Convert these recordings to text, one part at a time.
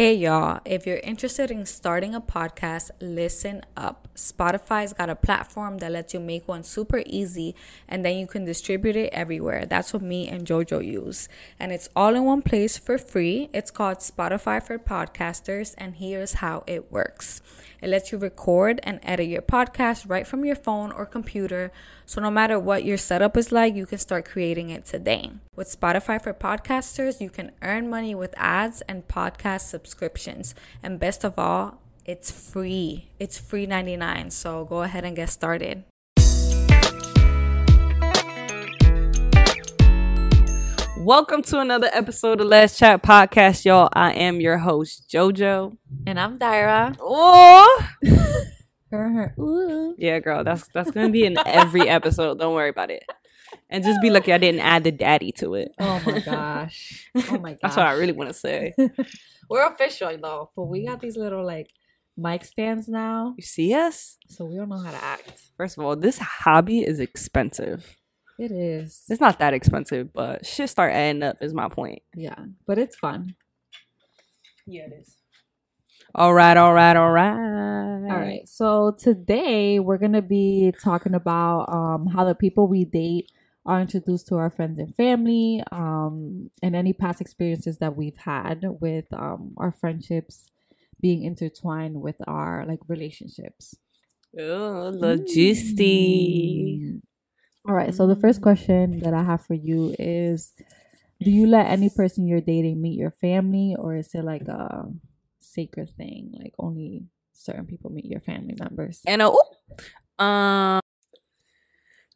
Hey y'all, if you're interested in starting a podcast, listen up. Spotify's got a platform that lets you make one super easy and then you can distribute it everywhere. That's what me and JoJo use. And it's all in one place for free. It's called Spotify for Podcasters, and here's how it works. It lets you record and edit your podcast right from your phone or computer. So no matter what your setup is like, you can start creating it today. With Spotify for Podcasters, you can earn money with ads and podcast subscriptions. And best of all, it's free. It's free 99. So go ahead and get started. Welcome to another episode of Let's Chat Podcast, y'all. I am your host, JoJo. And I'm Dyra. Oh, yeah, girl, that's that's gonna be in every episode. Don't worry about it. And just be lucky I didn't add the daddy to it. Oh my gosh. Oh my gosh. That's what I really want to say. We're official though, but we got these little like mic stands now, You see us? so we don't know how to act. First of all, this hobby is expensive. It is. It's not that expensive, but shit start adding up. Is my point. Yeah, but it's fun. Yeah, it is. All right, all right, all right. All right. So today we're gonna be talking about um how the people we date are introduced to our friends and family, um, and any past experiences that we've had with um our friendships being intertwined with our like relationships. Oh, logistic. Mm. All right. So the first question that I have for you is do you let any person you're dating meet your family or is it like a sacred thing? Like only certain people meet your family members? And uh, ooh, um,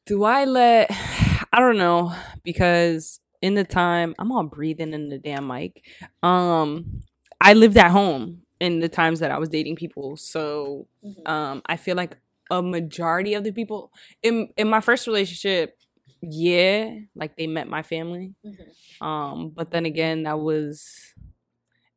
do I let? I don't know because in the time I'm all breathing in the damn mic. Um, I lived at home in the times that I was dating people, so um, I feel like a majority of the people in in my first relationship, yeah, like they met my family. Um, but then again, that was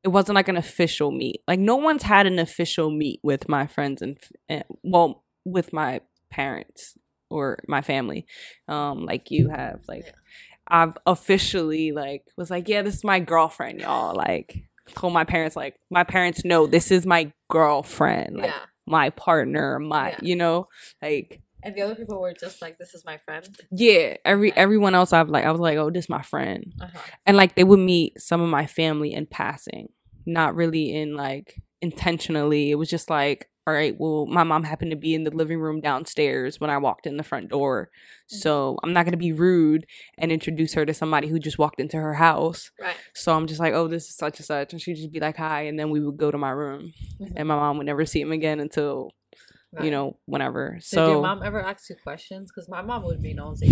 it wasn't like an official meet. Like no one's had an official meet with my friends and, and well, with my parents or my family, um, like you have. Like I've officially like was like, yeah, this is my girlfriend, y'all. Like told my parents like my parents know this is my girlfriend, like my partner, my Yeah. you know, like And the other people were just like, "This is my friend." yeah. Every everyone else I've like I was like, oh, this my friend Uh-huh. and like they would meet some of my family in passing not really in like intentionally it was just like all right well my mom happened to be in the living room downstairs when i walked in the front door mm. so i'm not going to be rude and introduce her to somebody who just walked into her house Right. so i'm just like oh this is such and such and she'd just be like hi and then we would go to my room mm-hmm. and my mom would never see him again until you know whenever So Did your mom ever ask you questions? Because my mom would be nosy.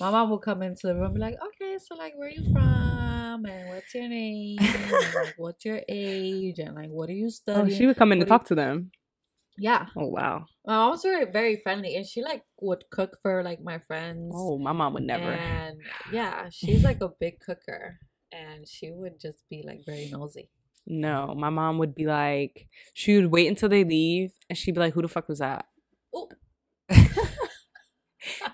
My mom would come into the room and be like, "Okay, so like, where are you from? And what's your name? And, like, what's your age? And like, what are you oh, studying? oh, studying?" she would come in to do you- talk to them yeah, oh wow my mom was very very friendly, and she like would cook for like my friends. oh my mom would never And yeah, she's like a big cooker, and she would just be like very nosy. No, my mom would be like, she would wait until they leave, and she'd be like, "Who the fuck was that?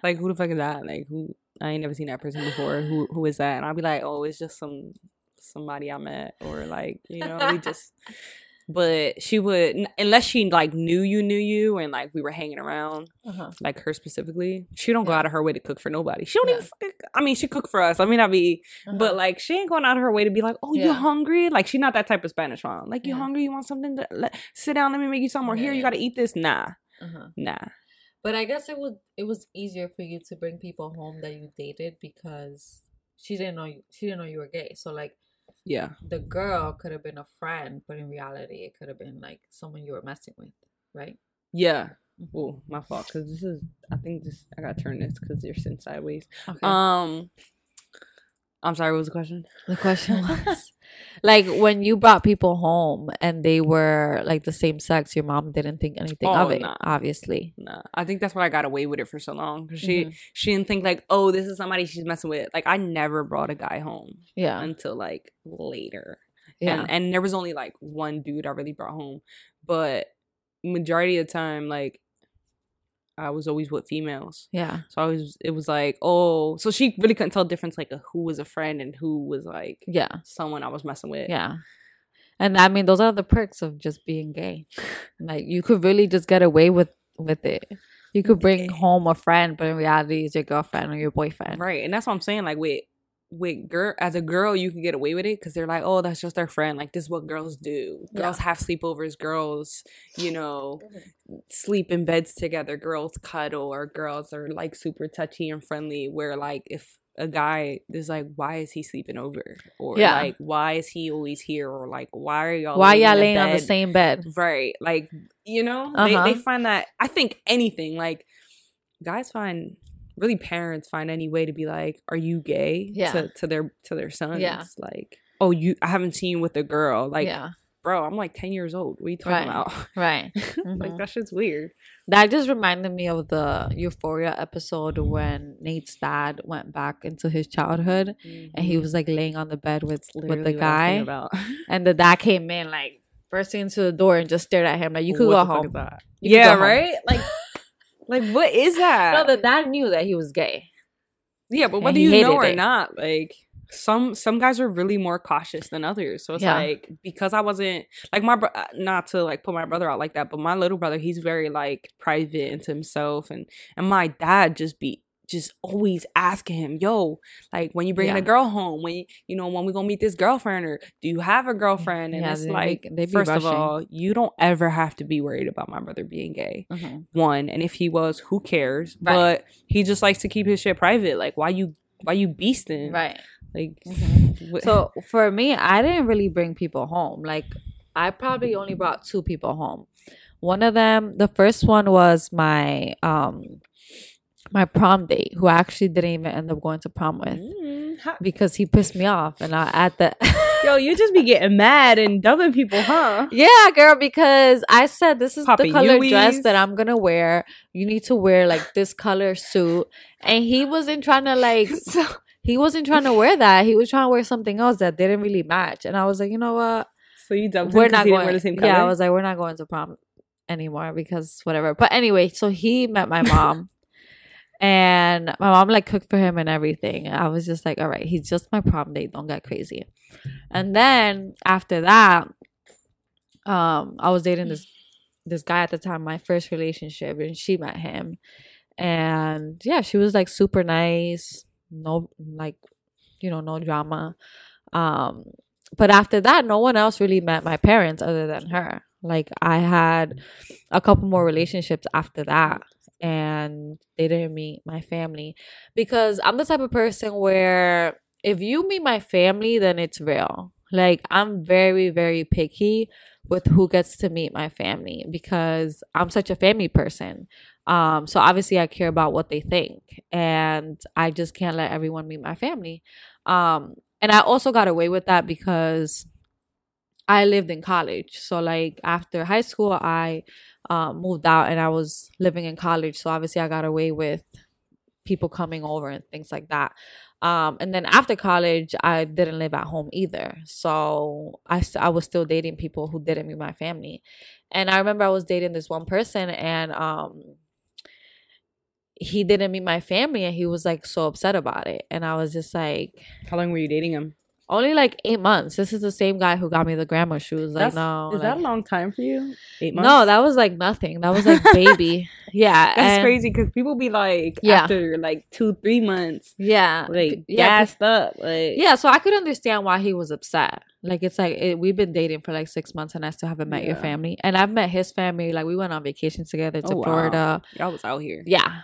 Like, who the fuck is that? Like, who? I ain't never seen that person before. Who? Who is that?" And I'll be like, "Oh, it's just some somebody I met, or like, you know, we just." But she would, unless she like knew you, knew you, and like we were hanging around, Uh-huh. like her specifically. She don't go Yeah. out of her way to cook for nobody. She don't Yeah. even. Fucking, I mean, she cook for us. I mean, I be but Uh-huh. like she ain't going out of her way to be like, "Oh, you Yeah. hungry?" Like she not that type of Spanish mom. Like, "You hungry? You want something to let, sit down? Let me make you something." Or here, you got to eat this. Nah, uh-huh. nah. But I guess it would it was easier for you to bring people home that you dated because she didn't know you she didn't know you were gay. So like Yeah, the girl could have been a friend, but in reality it could have been like someone you were messing with, right? yeah. Oh, my fault. Cause this is. I think this. I gotta turn this because you're sitting sideways. Okay. Um. I'm sorry. What was the question? the question was like when you brought people home and they were like the same sex, your mom didn't think anything of Oh, it, nah. obviously. Nah, I think that's why I got away with it for so long. 'cause she Mhm. she didn't think like, oh, this is somebody she's messing with. Like I never brought a guy home Yeah. until like later. Yeah. and, and there was only like one dude I really brought home, but majority of the time, like I was always with females. yeah. So I was, it was like, oh, so she really couldn't tell the difference, like, who was a friend and who was like Yeah. someone I was messing with. Yeah. And I mean, those are the perks of just being gay. Like you could really just get away with with it. You could bring home a friend, but in reality, it's your girlfriend or your boyfriend. Right. And that's what I'm saying. Like with with girl as a girl, you can get away with it because they're like, oh, that's just their friend. Like this is what girls do. Girls Yeah. have sleepovers. Girls, you know, sleep in beds together. Girls cuddle, or girls are like super touchy and friendly. Where like if a guy is like, why is he sleeping over? Or Yeah. like, why is he always here? Or like, why are y'all Why laying y'all in laying on the same bed? Right. Like, you know, Uh-huh. they, they find that, I think anything, like, guys find, really parents find any way to be like, are you gay? Yeah. To, to their, to their sons. Yeah. Like, oh, you, I haven't seen you with a girl. Like, yeah, bro, I'm like 10 years old. What are you talking Right. about? right. like, Mhm. that shit's weird. That just reminded me of the Euphoria episode when Nate's dad went back into his childhood and he was like laying on the bed with with the what I was thinking guy, and the dad came in like bursting into the door and just stared at him like you could What go the fuck home. You yeah, go home. right? Like, like, what is that? No, the dad knew that he was gay. Yeah, but whether you know or it. not, like some some guys are really more cautious than others. So it's Yeah. like because I wasn't like my bro- not to like put my brother out like that, but my little brother he's very like private into himself, and and my dad just be just always asking him, yo, like when you bringing Yeah. a girl home, when you, you know when we gonna meet this girlfriend, or do you have a girlfriend? And Yeah, it's they like they be first of all, you don't ever have to be worried about my brother being gay one and if he was who cares Right. but he just likes to keep his shit private like why you why you beasting Right. like Mhm. So for me, I didn't really bring people home. Like I probably only brought two people home. One of them, the first one was my um my prom date, who I actually didn't even end up going to prom with Mm, because he pissed me off, and I at the yo you just be getting mad and dubbing people huh yeah, girl, because I said this is Popping the color dress that I'm gonna wear. You need to wear like this color suit, and he wasn't trying to like so, he wasn't trying to wear that. He was trying to wear something else that didn't really match, and I was like, you know what? so you dubbed we're not he going the same color Yeah, I was like, we're not going to prom anymore because whatever. But anyway, so he met my mom. And my mom like cooked for him and everything. I was just like, all right, he's just my prom date. Don't get crazy. And then after that, um, I was dating this this guy at the time, my first relationship, and she met him. And yeah, she was like super nice, no like, you know, no drama. Um, but after that, no one else really met my parents other than her. Like I had a couple more relationships after that, and they didn't meet my family because I'm the type of person where if you meet my family, then it's real. Like I'm very, very picky with who gets to meet my family because I'm such a family person. Um, so obviously I care about what they think, and I just can't let everyone meet my family. Um, and I also got away with that because I lived in college. So like after high school, I um, moved out and I was living in college. So obviously I got away with people coming over and things like that. Um, and then after college, I didn't live at home either. So I, I was still dating people who didn't meet my family. And I remember I was dating this one person and um, he didn't meet my family and he was like so upset about it. And I was just like, how long were you dating him only like eight months. This is the same guy who got me the grandma shoes. Like, That's- no. is that a long time for you eight months no, that was like nothing. That was like baby. yeah. that's and- crazy because people be like Yeah. after like two three months Yeah. like yeah. gassed up like Yeah, so I could understand why he was upset. Like it's like it, we've been dating for like six months, and I still haven't met your family. And I've met his family. Like we went on vacation together to Oh, wow. Florida. y'all was out here Yeah.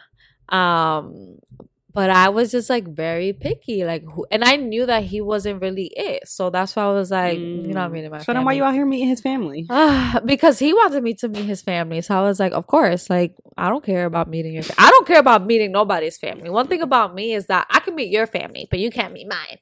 Um, but I was just like very picky, like who, and I knew that he wasn't really it. So that's why I was like, you know, what I'm meeting my so family. then why you out here meeting his family because he wanted me to meet his family. So I was like, of course, like I don't care about meeting your. Fa- I don't care about meeting nobody's family. One thing about me is that I can meet your family, but you can't meet mine.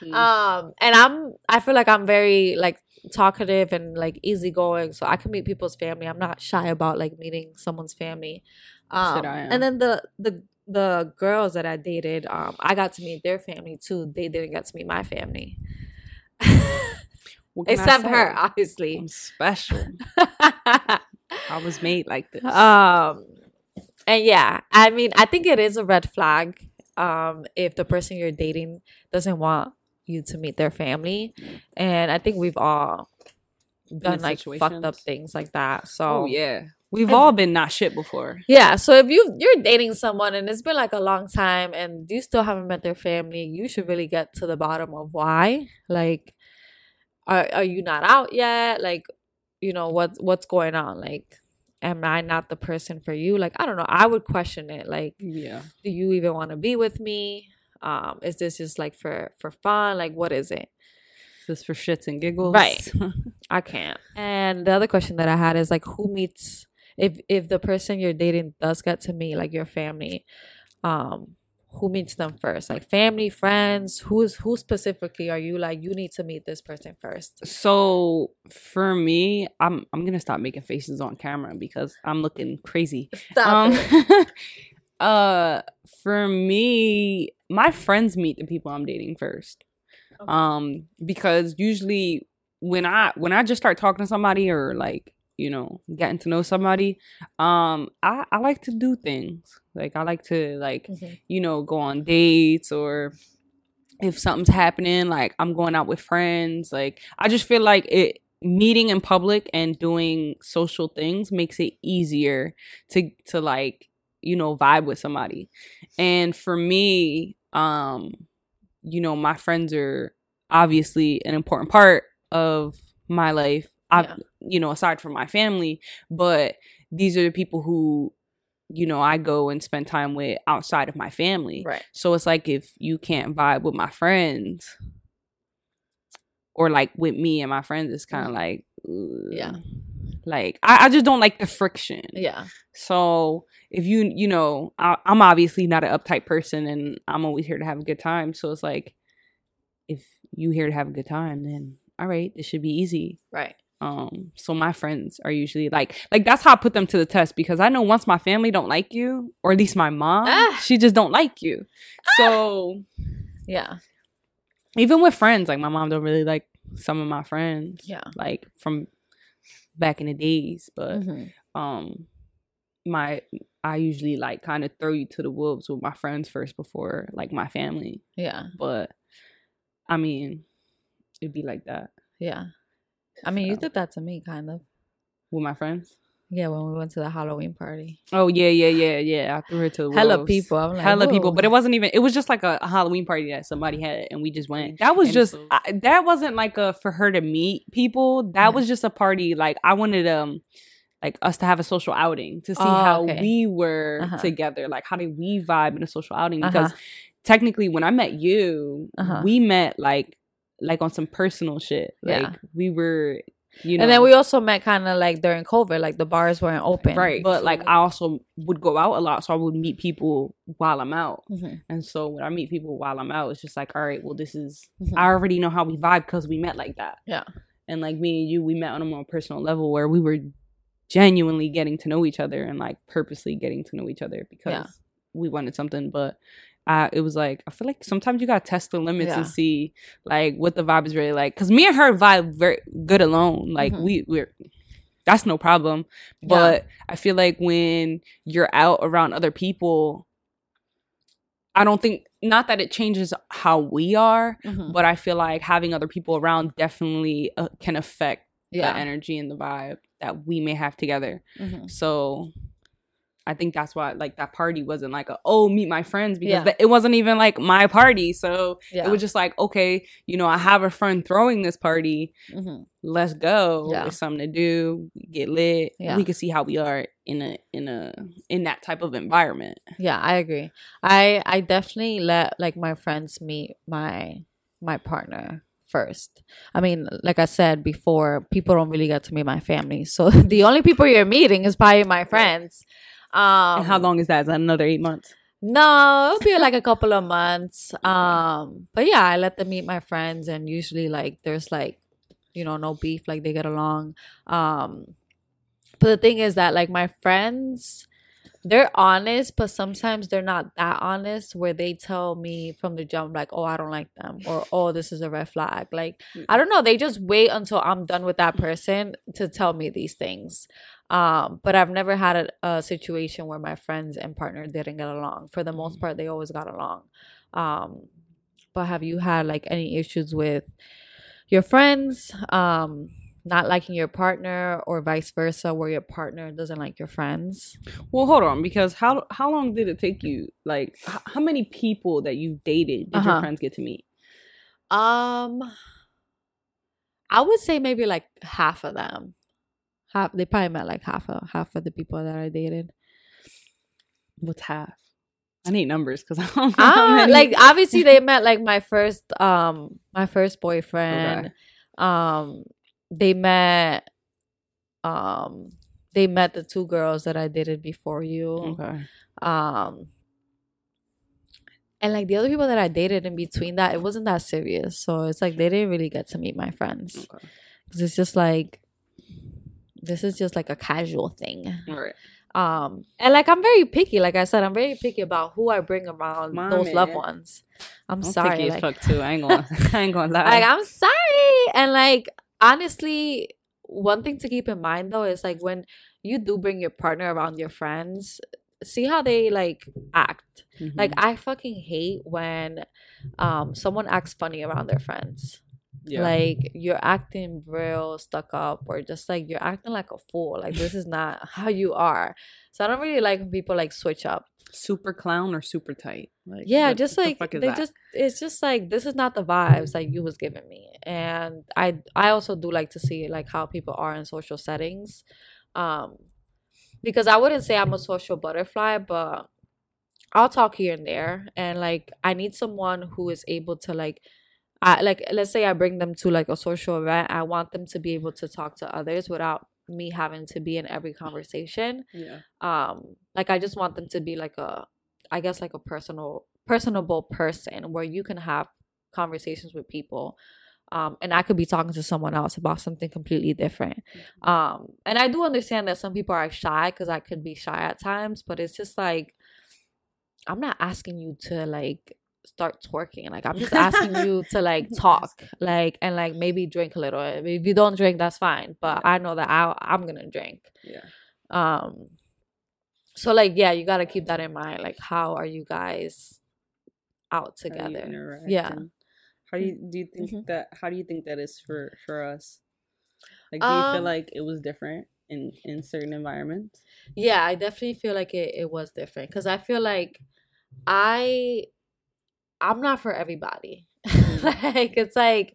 Hmm. Um, and I'm. I feel like I'm very like talkative and like easygoing, so I can meet people's family. I'm not shy about like meeting someone's family. Um, I and then the the the girls that I dated, um, I got to meet their family too. They didn't get to meet my family. What can I Except her, obviously. I'm special. I was made like this. um and yeah i mean i think it is a red flag um if the person you're dating doesn't want you to meet their family and i think we've all done like fucked up things like that. So oh yeah, we've all been not shit before. Yeah, so if you you're dating someone and it's been like a long time and you still haven't met their family, you should really get to the bottom of why. Like, are are you not out yet? Like, you know what's what's going on? Like, am I not the person for you? Like, I don't know. I would question it. Like, Yeah. do you even want to be with me? Um, is this just like for for fun? Like, what is it? Just for shits and giggles. Right. I can't. And the other question that I had is like, who meets if if the person you're dating does get to meet like your family, um, who meets them first? Like family, friends. Who's who specifically are you like? You need to meet this person first. so for me, I'm I'm gonna stop making faces on camera because I'm looking crazy. Stop um it. uh for me my friends meet the people i'm dating first Okay. um because usually when i when i just start talking to somebody or like you know getting to know somebody. Um i i like to do things. Like i like to like Mhm. you know go on dates or if something's happening like i'm going out with friends. Like i just feel like it meeting in public and doing social things makes it easier to to like you know vibe with somebody. And for me um you know my friends are obviously an important part of my life I, Yeah. you know aside from my family but these are the people who you know i go and spend time with outside of my family Right. so it's like if you can't vibe with my friends or like with me and my friends it's kind of like Mm-hmm. Yeah. ugh. like I, I just don't like the friction Yeah. so if you you know I, i'm obviously not an uptight person and i'm always here to have a good time so it's like if you here to have a good time then all right this should be easy Right. Um so my friends are usually like like that's how i put them to the test because i know once my family don't like you or at least my mom Ah. she just don't like you so Yeah. even with friends like my mom don't really like some of my friends Yeah. like from back in the days but Mhm. um my i usually like kind of throw you to the wolves with my friends first before like my family Yeah. but i mean it'd be like that Yeah. I mean, you did that to me, kind of. with my friends Yeah, when we went to the Halloween party. oh yeah yeah yeah yeah i threw her to the Hella wolves. people. I'm like, hella people but it wasn't even it was just like a, halloween party that somebody had and we just went that was And just so- I, that wasn't like a for her to meet people that Yeah. was just a party like i wanted um like us to have a social outing to see Oh, how okay. we were Uh-huh. together like how did we vibe in a social outing Uh-huh. because technically when i met you Uh-huh. we met like like on some personal shit like Yeah. we were you know and then we also met kind of like during COVID, like the bars weren't open. right but like i also would go out a lot so i would meet people while i'm out Mhm. and so when I meet people while I'm out, it's just like, all right, well, this is Mhm. I already know how we vibe because we met like that. Yeah. And like me and you, we met on a more personal level where we were genuinely getting to know each other and like purposely getting to know each other because Yeah. we wanted something. But uh, it was like I feel like sometimes you gotta test the limits Yeah. and see like what the vibe is really like. Cause me and her vibe very good alone. Like Mhm. we we're that's no problem. Yeah. But I feel like when you're out around other people, I don't think not that it changes how we are, Mhm. but I feel like having other people around definitely uh, can affect Yeah. the energy and the vibe that we may have together. Mhm. So I think that's why like that party wasn't like a oh meet my friends because Yeah. it wasn't even like my party. So Yeah. it was just like okay, you know, I have a friend throwing this party. Mhm. Let's go. Yeah. It's something to do. Get lit. Yeah. We can see how we are in a in a in that type of environment. Yeah, I agree. I I definitely let like my friends meet my my partner first. I mean, like I said before, people don't really get to meet my family. So the only people you're meeting is probably my friends. Um and how long is that? Is that another eight months? No, it'll be like a couple of months. Um, but yeah, I let them meet my friends, and usually like there's like, you know, no beef, like they get along. Um, but the thing is that like my friends, they're honest, but sometimes they're not that honest. Where they tell me from the jump, like, oh, I don't like them, or oh, this is a red flag. Like I don't know. They just wait until I'm done with that person to tell me these things. Um, but I've never had a, a situation where my friends and partner didn't get along. For the most part, they always got along. Um, but have you had like any issues with your friends? Um, not liking your partner or vice versa where your partner doesn't like your friends Well, hold on, because how how long did it take you? Like, h- how many people that you dated did Uh-huh. your friends get to meet? um i would say maybe like half of them half they probably met like half of half of the people that i dated. What's half? I need numbers because I don't ah, like obviously they met like my first um my first boyfriend. Um they met um they met the two girls that i dated before you. Okay. um and like the other people that i dated in between that it wasn't that serious. So it's like they didn't really get to meet my friends. Okay. 'Cause it's just like this is just like a casual thing right. um and like i'm very picky like i said i'm very picky about who i bring around those loved ones i'm, I'm sorry picky like, fuck too. I ain't gonna. I ain't gonna lie. like i'm sorry and like honestly one thing to keep in mind though is like when you do bring your partner around your friends see how they like act Mhm. like i fucking hate when um someone acts funny around their friends yeah. like you're acting real stuck up or just like you're acting like a fool like this is not how you are so i don't really like when people like switch up super clown or super tight. Like, yeah what- just what the like they that? just it's just like this is not the vibes like you was giving me and i i also do like to see like how people are in social settings um because i wouldn't say i'm a social butterfly but i'll talk here and there and like i need someone who is able to like I like let's say I bring them to like a social event. I want them to be able to talk to others without me having to be in every conversation yeah. um like i just want them to be like a i guess like a personal personable person where you can have conversations with people um and i could be talking to someone else about something completely different um and i do understand that some people are shy because i could be shy at times but it's just like i'm not asking you to like start twerking like i'm just asking you to like talk like and like maybe drink a little if you don't drink that's fine but Yeah. i know that I, i'm gonna drink Yeah. um so like yeah you got to keep that in mind like how are you guys out How do you together Yeah. How do you do you think Mhm. that? How do you think that is for for us? Like, do you feel Um, like it was different in in certain environments? yeah i definitely feel like it, it was different because i feel like i i'm not for everybody like it's like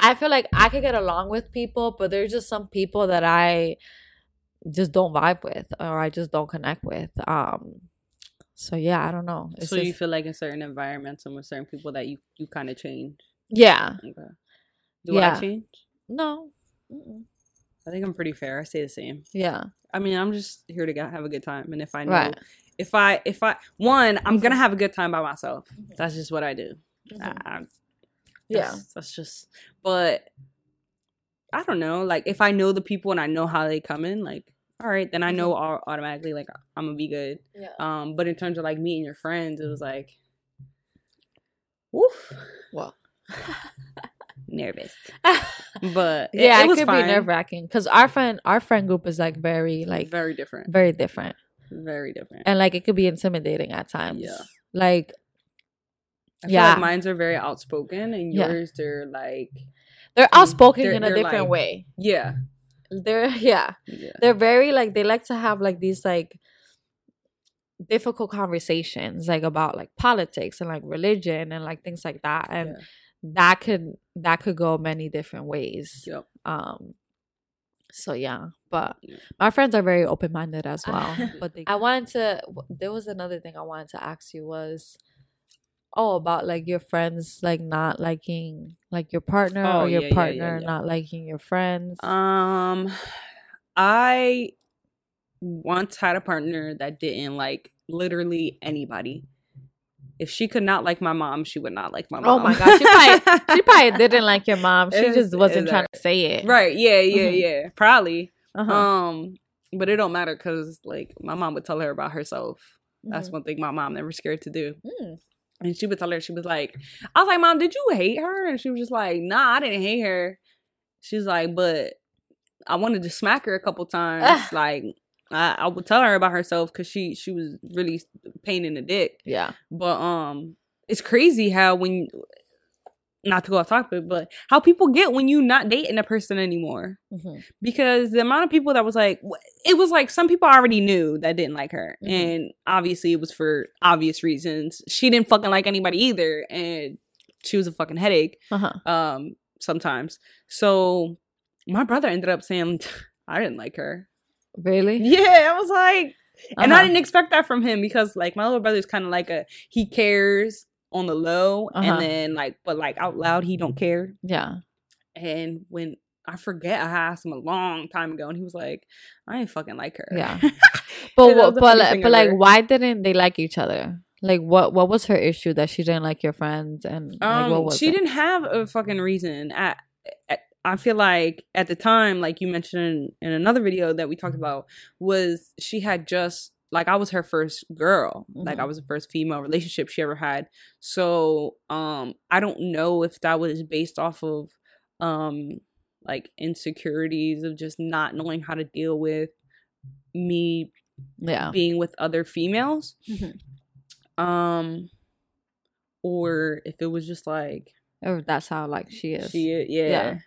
i feel like i could get along with people but there's just some people that i just don't vibe with or i just don't connect with um so yeah i don't know It's so you feel like in certain environments and with certain people that you you kind of change. yeah Okay. Do Yeah. I change? no Mm-mm. I think I'm pretty fair. I say the same. yeah I mean, I'm just here to go have a good time, and if I know, Right. if I if I one, I'm gonna Mhm. have a good time by myself. That's just what I do. Mhm. I, I- yeah that's, that's just. But I don't know. Like if I know the people and I know how they come in, like all right, then I know all, automatically like I'm gonna be good. yeah Um, but in terms of like meeting your friends, it was like, woof, well nervous. But yeah, it, it, was could fine. be nerve wracking because our friend, our friend group is like very, like very different. very different, Very different. and like it could be intimidating at times. Yeah. Like I feel yeah. like mine's are very outspoken, and Yeah. yours they're like, they're Mm, outspoken they're- in a different like- way. yeah, They're yeah, yeah, they're very like they like to have like these like difficult conversations like about like politics and like religion and like things like that and yeah. That could that could go many different ways Yep. um so yeah but Yeah. my friends are very open-minded as well but they, i wanted to there was another thing i wanted to ask you was oh about like your friends like not liking like your partner Oh, or your yeah, yeah, yeah, partner yeah. not liking your friends um, I once had a partner that didn't like literally anybody. If she could not like my mom, she would not like my mom. Oh my gosh, she probably- she probably didn't like your mom she It's- just wasn't trying to say it right? Yeah, yeah, Mhm. yeah. Probably. uh-huh. Um, but it don't matter because like my mom would tell her about herself. That's Mhm. one thing my mom never scared to do. Mm. And she would tell her, she was like, I was like, Mom, did you hate her? And she was just like, Nah, I didn't hate her. She's like, but I wanted to smack her a couple times. like, I, I would tell her about herself because she she was really pain in the dick. yeah But um, it's crazy how when not to go off topic, but how people get when you not dating a person anymore. Mm-hmm. Because the amount of people that was like, it was like some people already knew that didn't like her, Mhm. and obviously it was for obvious reasons. She didn't fucking like anybody either, and she was a fucking headache. Uh-huh. Um, sometimes. So my brother ended up saying, I didn't like her. Really? Yeah, I was like, and I Uh-huh. didn't expect that from him because like my little brother's kind of like a he cares on the low Uh-huh. and then like but like out loud he don't care. Yeah. And when I forget I asked him a long time ago and he was like, I ain't fucking like her. Yeah. But what, but like, but like why didn't they like each other? Like what what was her issue that she didn't like your friends and like, what Um, was she it? didn't have a fucking reason. I, I feel like at the time, like you mentioned in, in another video that we talked about, was she had just like I was her first girl. Like I Mhm. was the first female relationship she ever had. So um I don't know if that was based off of um like insecurities of just not knowing how to deal with me Yeah. being with other females. Mhm. Um or if it was just like Or that's how like she is. she yeah. Yeah.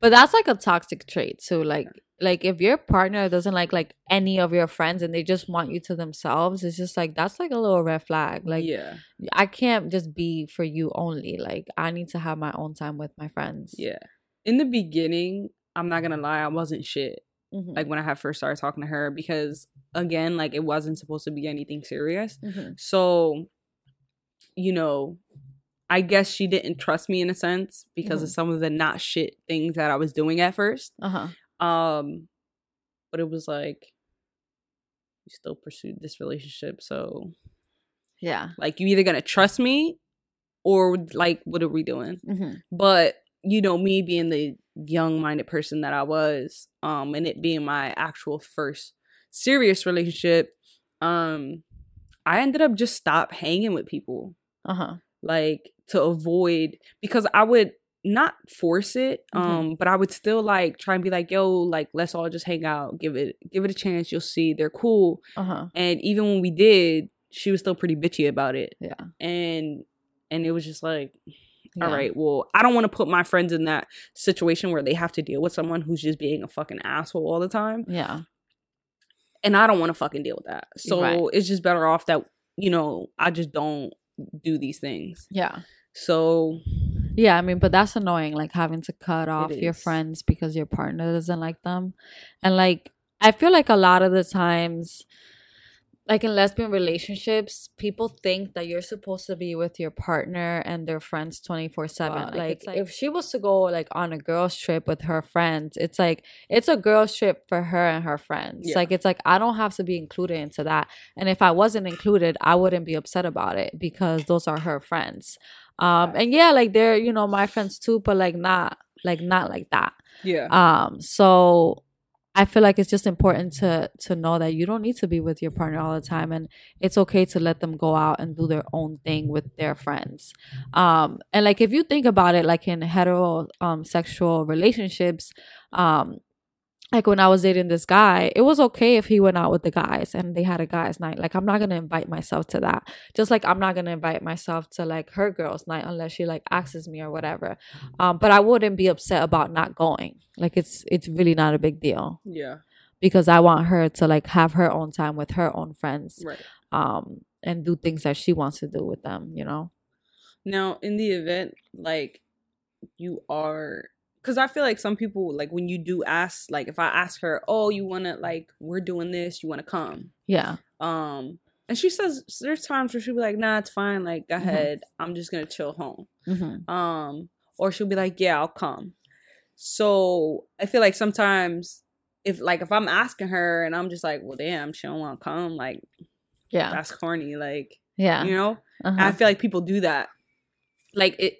But that's like a toxic trait. So like like if your partner doesn't like like any of your friends and they just want you to themselves, it's just like that's like a little red flag. Like yeah. I can't just be for you only. Like I need to have my own time with my friends. Yeah. In the beginning, I'm not gonna lie, I wasn't shit. Mhm. Like when I had first started talking to her because again, like it wasn't supposed to be anything serious. Mhm. So, you know, I guess she didn't trust me in a sense because of Mhm. some of the not shit things that I was doing at first. Uh-huh. Um, but it was like you still pursued this relationship, so Yeah. like you either gonna trust me or like what are we doing? Mhm. but you know me being the young minded person that i was um and it being my actual first serious relationship um i ended up just stop hanging with people Uh-huh. Like to avoid because i would not force it Mhm. um but i would still like try and be like yo like let's all just hang out give it give it a chance you'll see they're cool Uh-huh. and even when we did she was still pretty bitchy about it Yeah. and and it was just like all Yeah. right, well, I don't want to put my friends in that situation where they have to deal with someone who's just being a fucking asshole all the time. Yeah. And I don't want to fucking deal with that. So Right. it's just better off that, you know, I just don't do these things. Yeah. So Yeah, I mean, but that's annoying, like having to cut off your friends because your partner doesn't like them. And like I feel like a lot of the times like in lesbian relationships, people think that you're supposed to be with your partner and their friends 24/7. Wow, like, like, like- if she was to go like on a girls trip with her friends, it's like it's a girls trip for her and her friends. Yeah. Like it's like I don't have to be included into that. And if I wasn't included, I wouldn't be upset about it because those are her friends. Um and yeah, like they're, you know, my friends too, but like not like not like that. yeah. Um, so I feel like it's just important to to know that you don't need to be with your partner all the time, and it's okay to let them go out and do their own thing with their friends. Um, and like if you think about it, like in hetero um sexual relationships, um. Like when I was dating this guy, it was okay if he went out with the guys and they had a guys' night. Like I'm not gonna invite myself to that. Just like I'm not gonna invite myself to like her girls' night unless she like asks me or whatever um but i wouldn't be upset about not going like it's it's really not a big deal yeah. because i want her to like have her own time with her own friends Right. um and do things that she wants to do with them you know Now, in the event like you are because I feel like some people like when you do ask like if I ask her, "Oh, you want to like we're doing this, you want to come?" yeah Um and she says there's times where she'll be like, "Nah, it's fine. Like, go Mhm. ahead. I'm just to chill home." mm-hmm. um or she'll be like yeah i'll come so i feel like sometimes if like if i'm asking her and i'm just like well damn she don't want to come like yeah that's corny like yeah you know i uh-huh. feel like people do that like it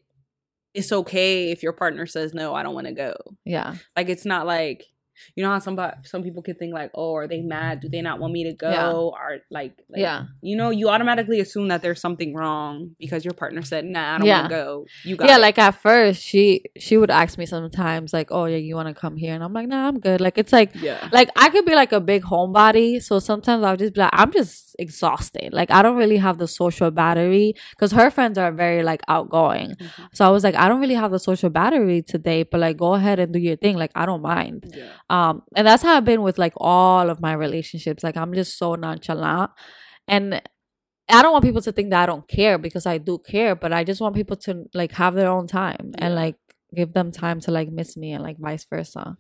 it's okay if your partner says no i don't want to go. Yeah. Like it's not like you know how some some people could think like, oh, are they mad? Do they not want me to go? Yeah. Or like, like, Yeah. you know, you automatically assume that there's something wrong because your partner said, nah, I don't Yeah. want to go. You got yeah it. like at first she she would ask me sometimes like oh yeah you want to come here and i'm like nah i'm good like it's like yeah, like i could be like a big homebody so sometimes i'll just be like i'm just exhausted like i don't really have the social battery because her friends are very like outgoing Mhm. so i was like i don't really have the social battery today but like go ahead and do your thing like i don't mind yeah, um and that's how i've been with like all of my relationships. Like i'm just so nonchalant. And i don't want people to think that i don't care because i do care but i just want people to like have their own time and like give them time to like miss me and like vice versa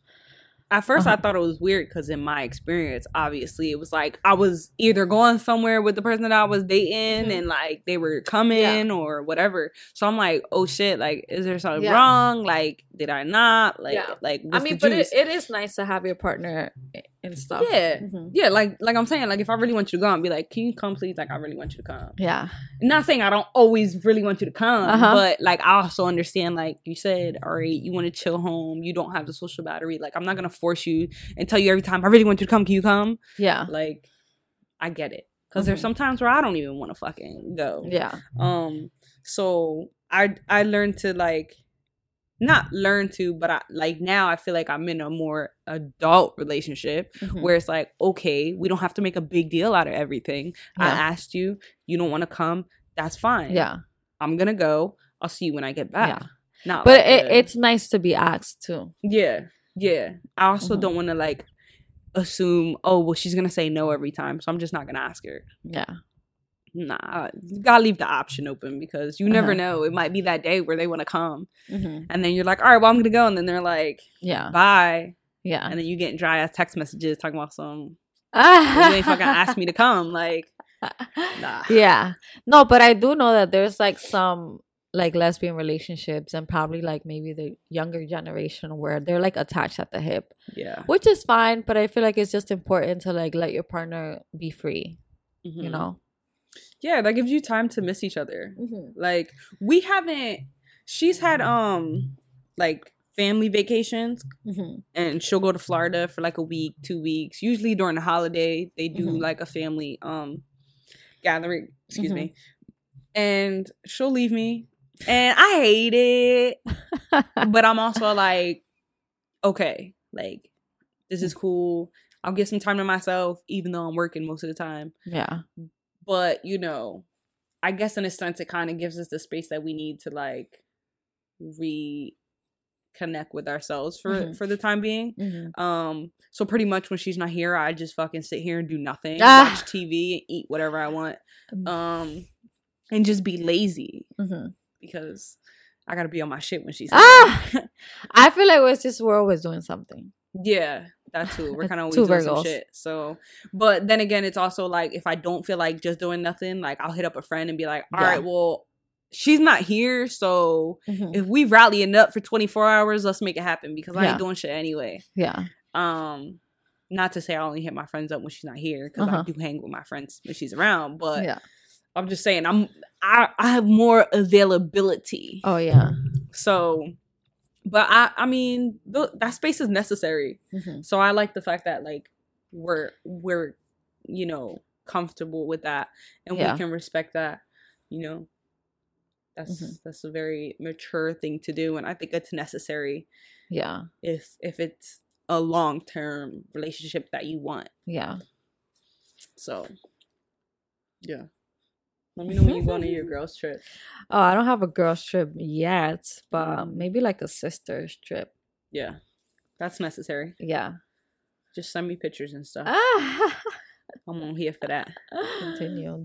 At 1st I Uh-huh. thought it was weird because in my experience, obviously, it was like I was either going somewhere with the person that I was dating, Mhm. and like they were coming or whatever. So I'm like, oh shit, like is there something Yeah. wrong? Like did I not? Like Yeah. like i mean but it, it is nice to have your partner i- and stuff Yeah. Mhm. yeah, like like I'm saying, like if I really want you to go, I'll be like, can you come, please? Like I really want you to come. yeah not saying I don't always really want you to come, Uh-huh. but like I also understand, like you said, all right, you want to chill home, you don't have the social battery. Like I'm not gonna force you and tell you every time I really want you to come. Can you come? yeah Like I get it because there's Mhm. some times where I don't even want to fucking go. yeah Um. So I I learned to like not learn to, but I like now I feel like I'm in a more adult relationship Mhm. where it's like okay we don't have to make a big deal out of everything. I asked you you don't want to come that's fine. Yeah. I'm gonna go. I'll see you when i get back. Yeah. not but like it, it's nice to be asked too. Yeah yeah. I also Mhm. don't want to like assume oh well she's gonna say no every time so i'm just not gonna ask her. Yeah nah you gotta leave the option open because you never Uh-huh. know it might be that day where they want to come. Hmm and then you're like all right well i'm gonna go and then they're like yeah. Bye. Yeah. And then you getting dry ass text messages talking about some well, you ain't fucking asked me to come like nah. Yeah. No but i do know that there's like some like lesbian relationships and probably like maybe the younger generation where they're like attached at the hip. Yeah. Which is fine but i feel like it's just important to like let your partner be free you Mhm. know yeah that gives you time to miss each other. Mm-hmm. like we haven't she's had um like family vacations Mm-hmm. and she'll go to florida for like a week two weeks. Usually during the holiday they do Mhm. like a family um gathering excuse me. And she'll leave me. And i hate it. But i'm also like okay like this is cool. I'll get some time to myself even though i'm working most of the time. Yeah but you know i guess in a sense it kind of gives us the space that we need to like reconnect with ourselves for Mhm. for the time being mm-hmm. um so pretty much when she's not here i just fucking sit here and do nothing Ah. watch tv and eat whatever i want um and just be lazy Mm-hmm. because i gotta be on my shit when she's here. ah i feel like it's just we're always doing something Yeah, that too. We're kind of always doing some shit. So, but then again, it's also like if I don't feel like just doing nothing, like I'll hit up a friend and be like, "All Yeah. right, well, she's not here, so Mhm. if we rallying up for 24 hours, let's make it happen because I Yeah. ain't doing shit anyway." yeah Um, not to say I only hit my friends up when she's not here because Uh-huh. I do hang with my friends when she's around, but yeah I'm just saying I'm I I have more availability. oh yeah So, but I I mean th- that space is necessary. Mhm. So I like the fact that like we're we're you know comfortable with that and Yeah. we can respect that. You know, that's Mhm. that's a very mature thing to do, and I think it's necessary yeah if if it's a long term relationship that you want. yeah So, yeah. Let me know when you go on your girls trip. oh i don't have a girls trip yet but Mm. maybe like a sisters trip Yeah, that's necessary. yeah Just send me pictures and stuff. ah I'm on here for that. continue